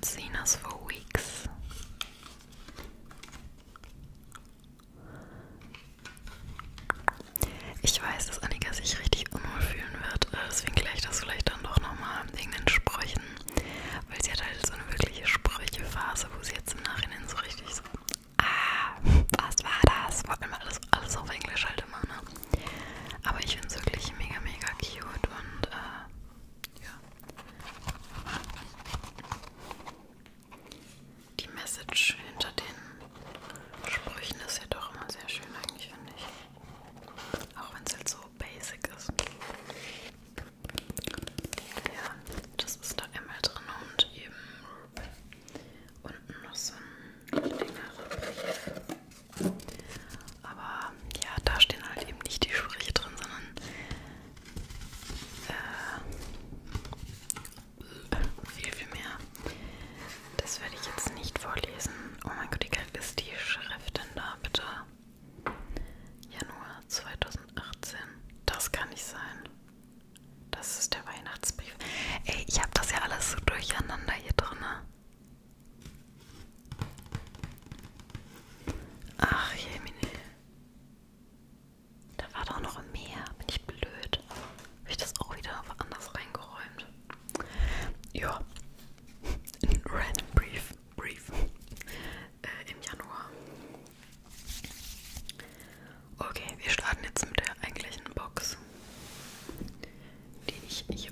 not seen us for weeks. Merci.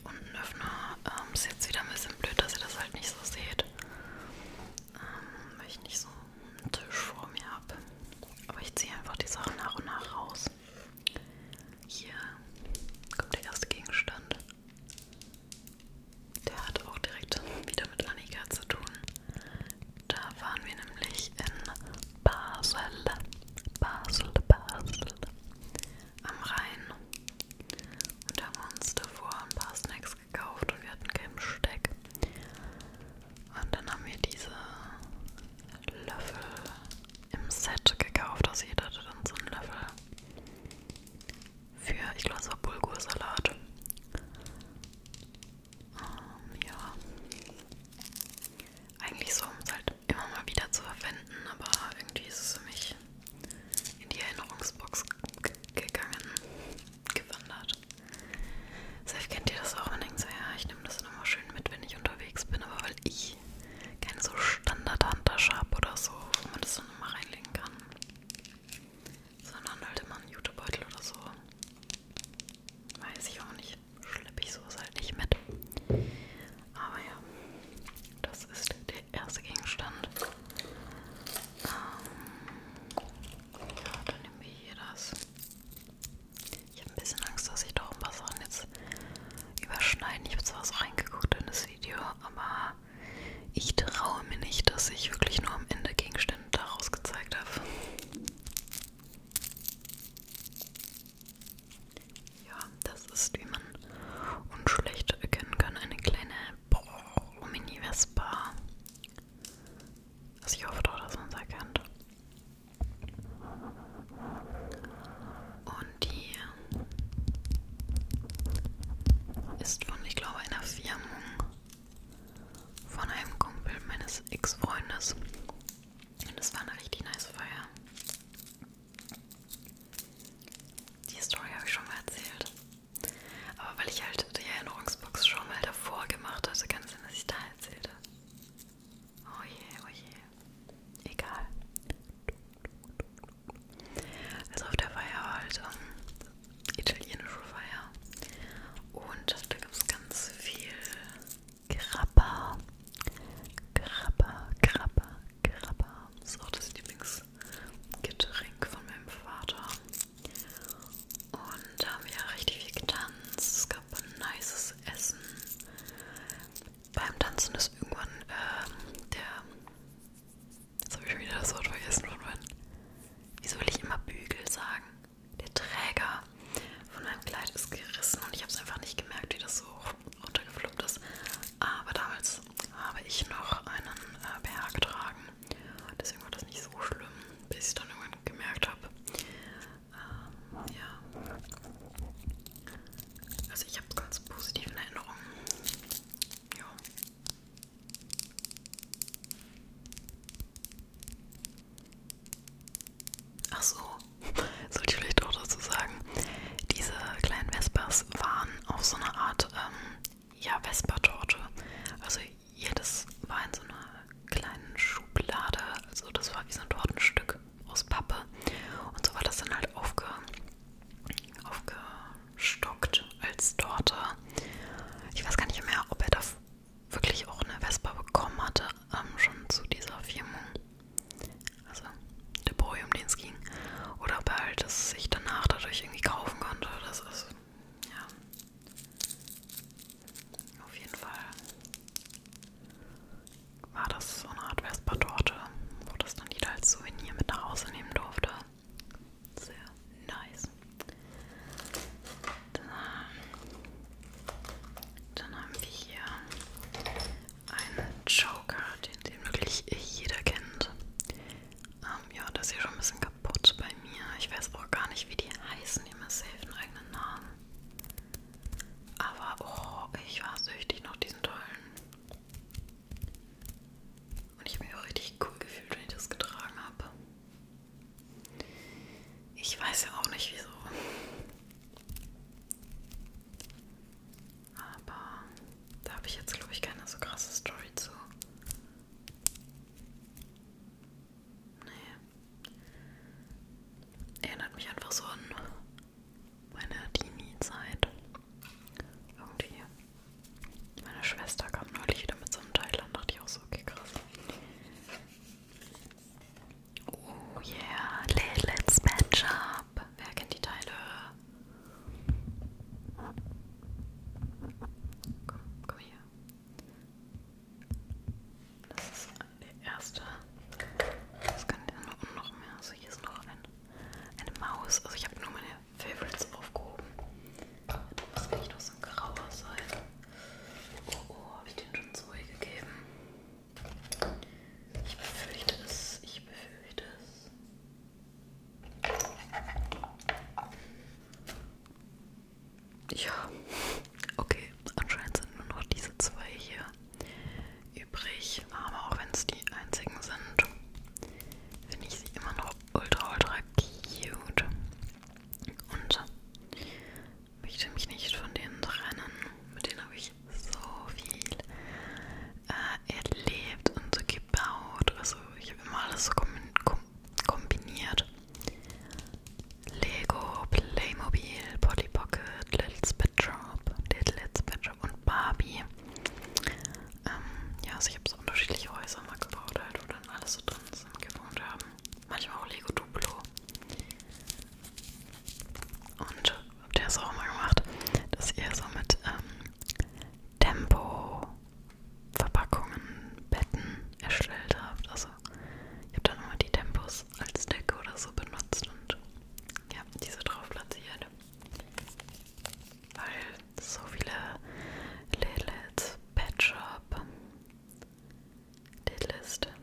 list.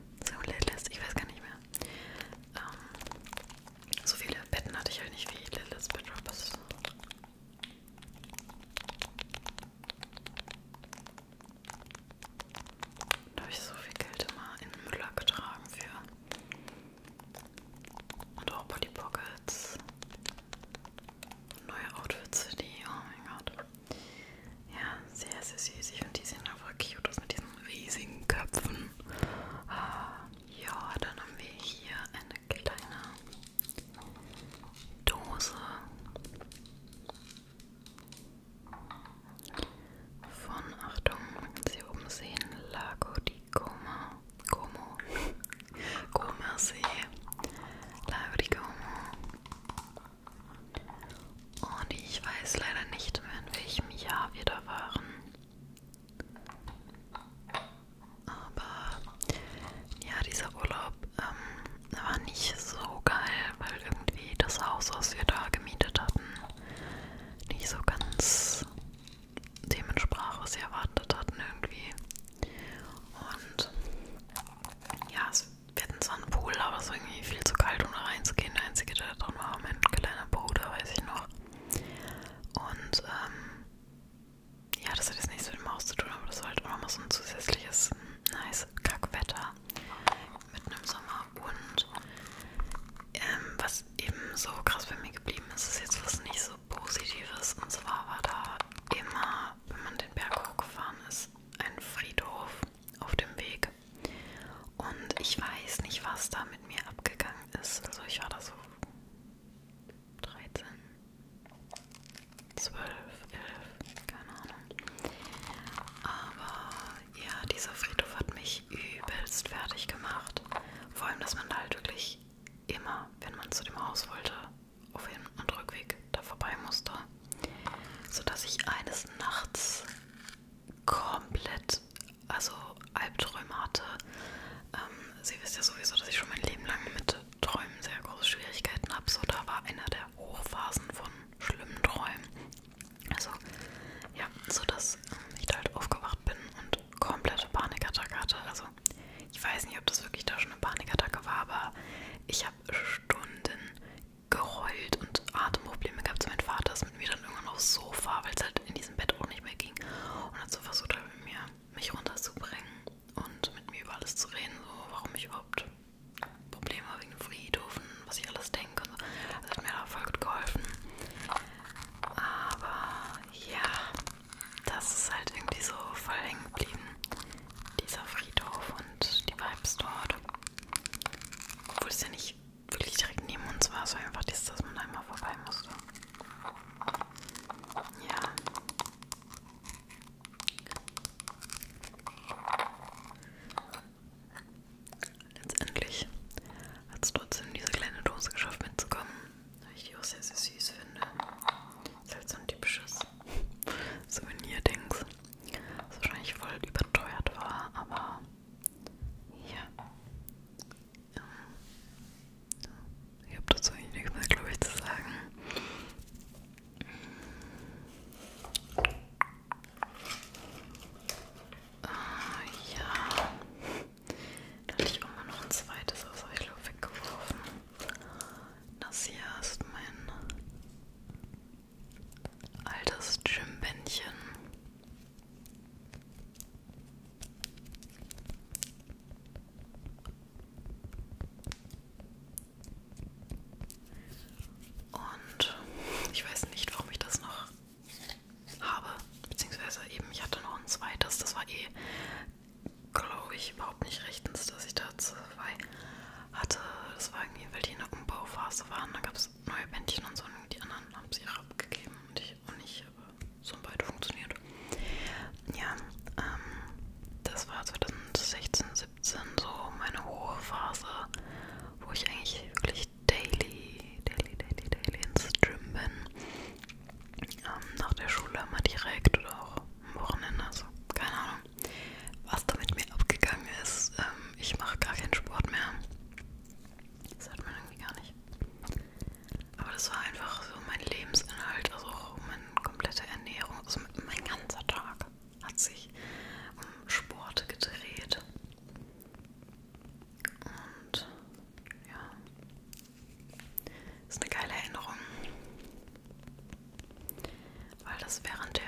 das während der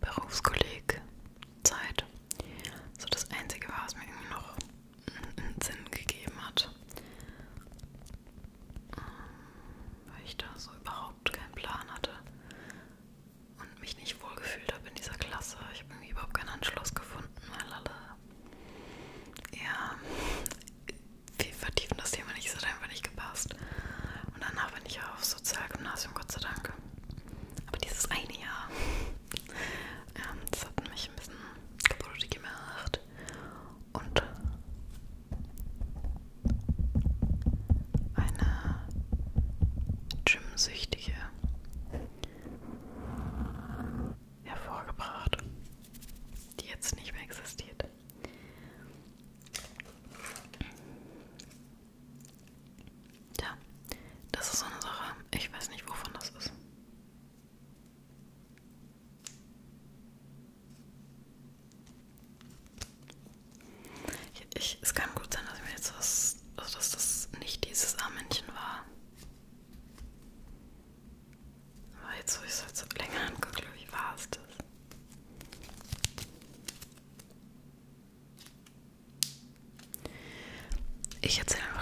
Berufsgruppe. Ich erzähle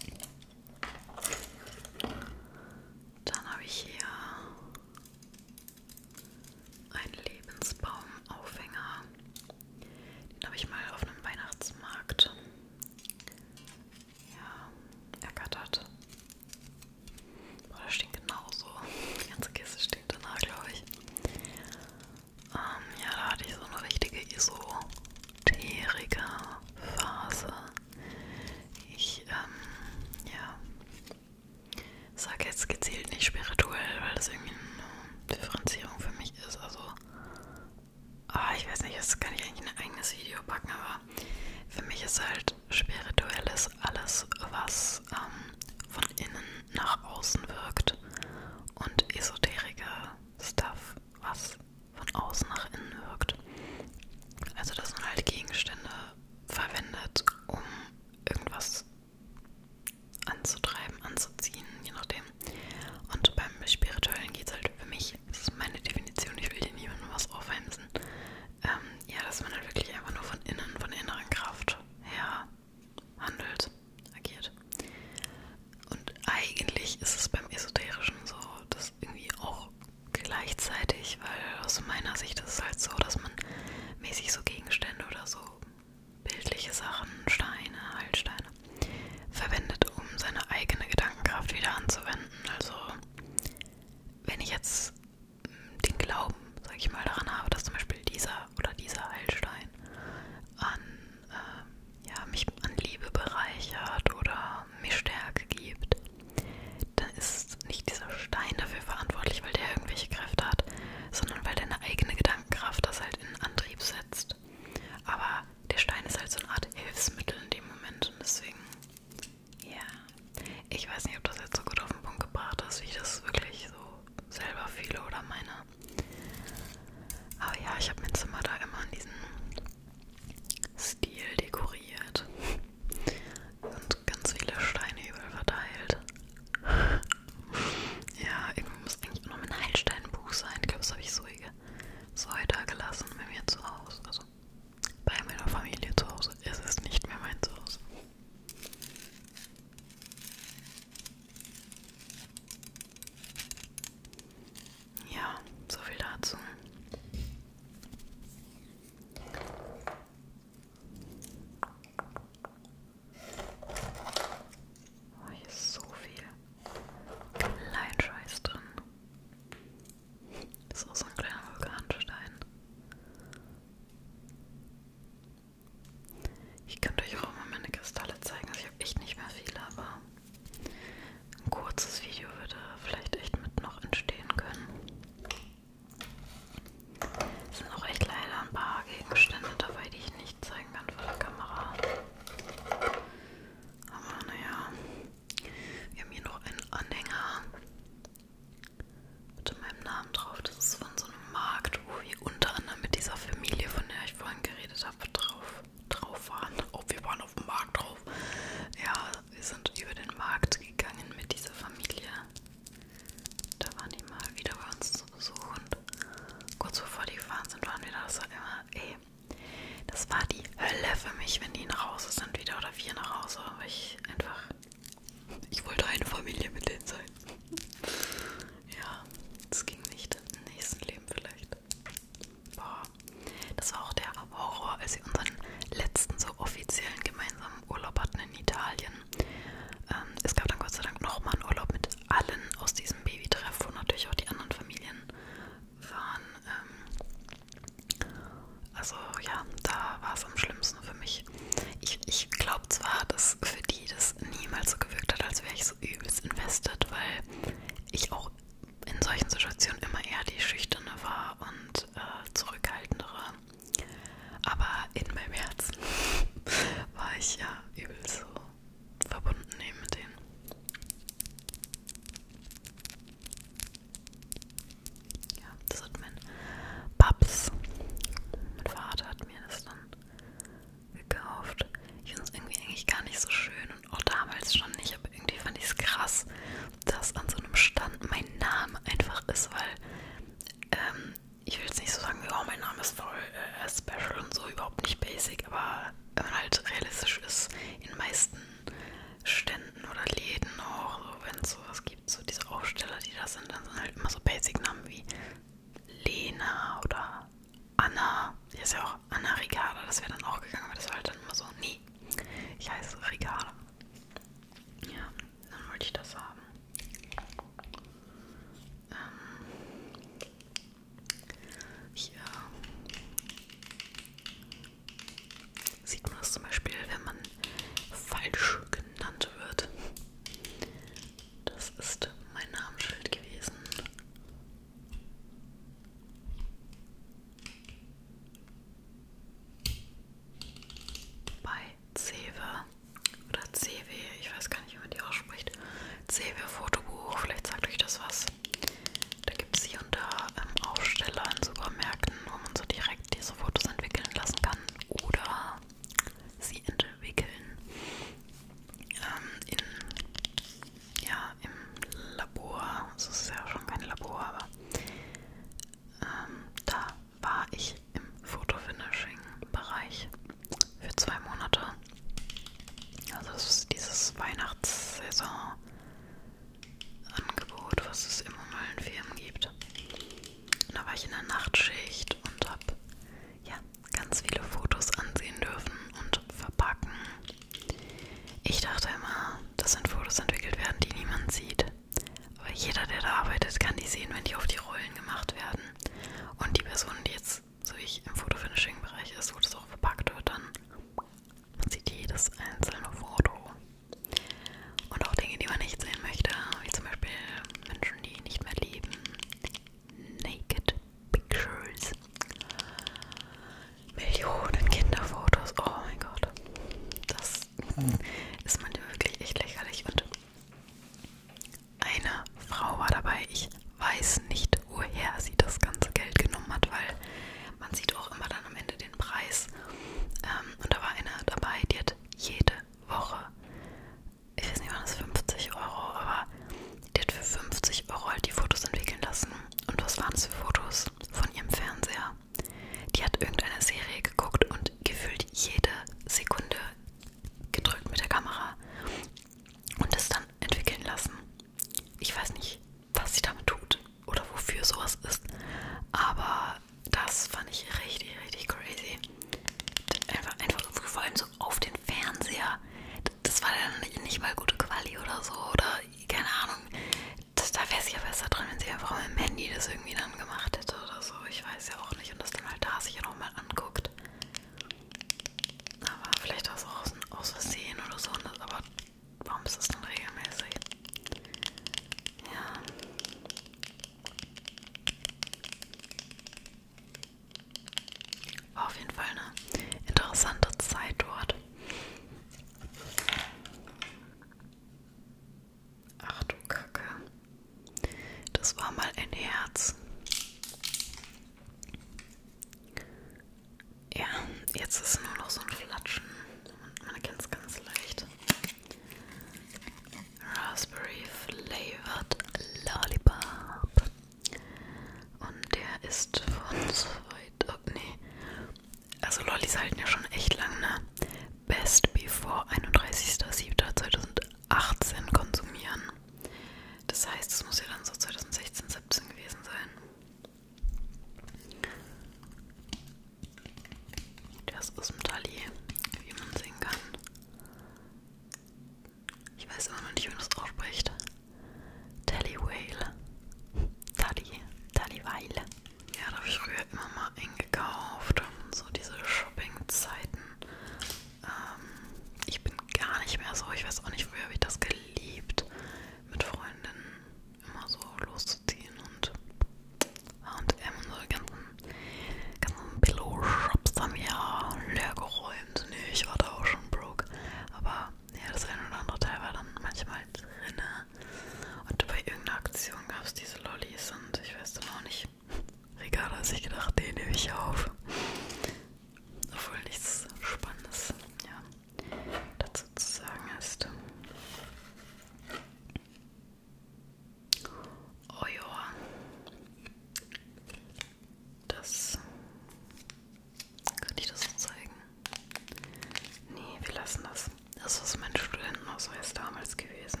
Das. Das ist mein Studentenausweis damals gewesen.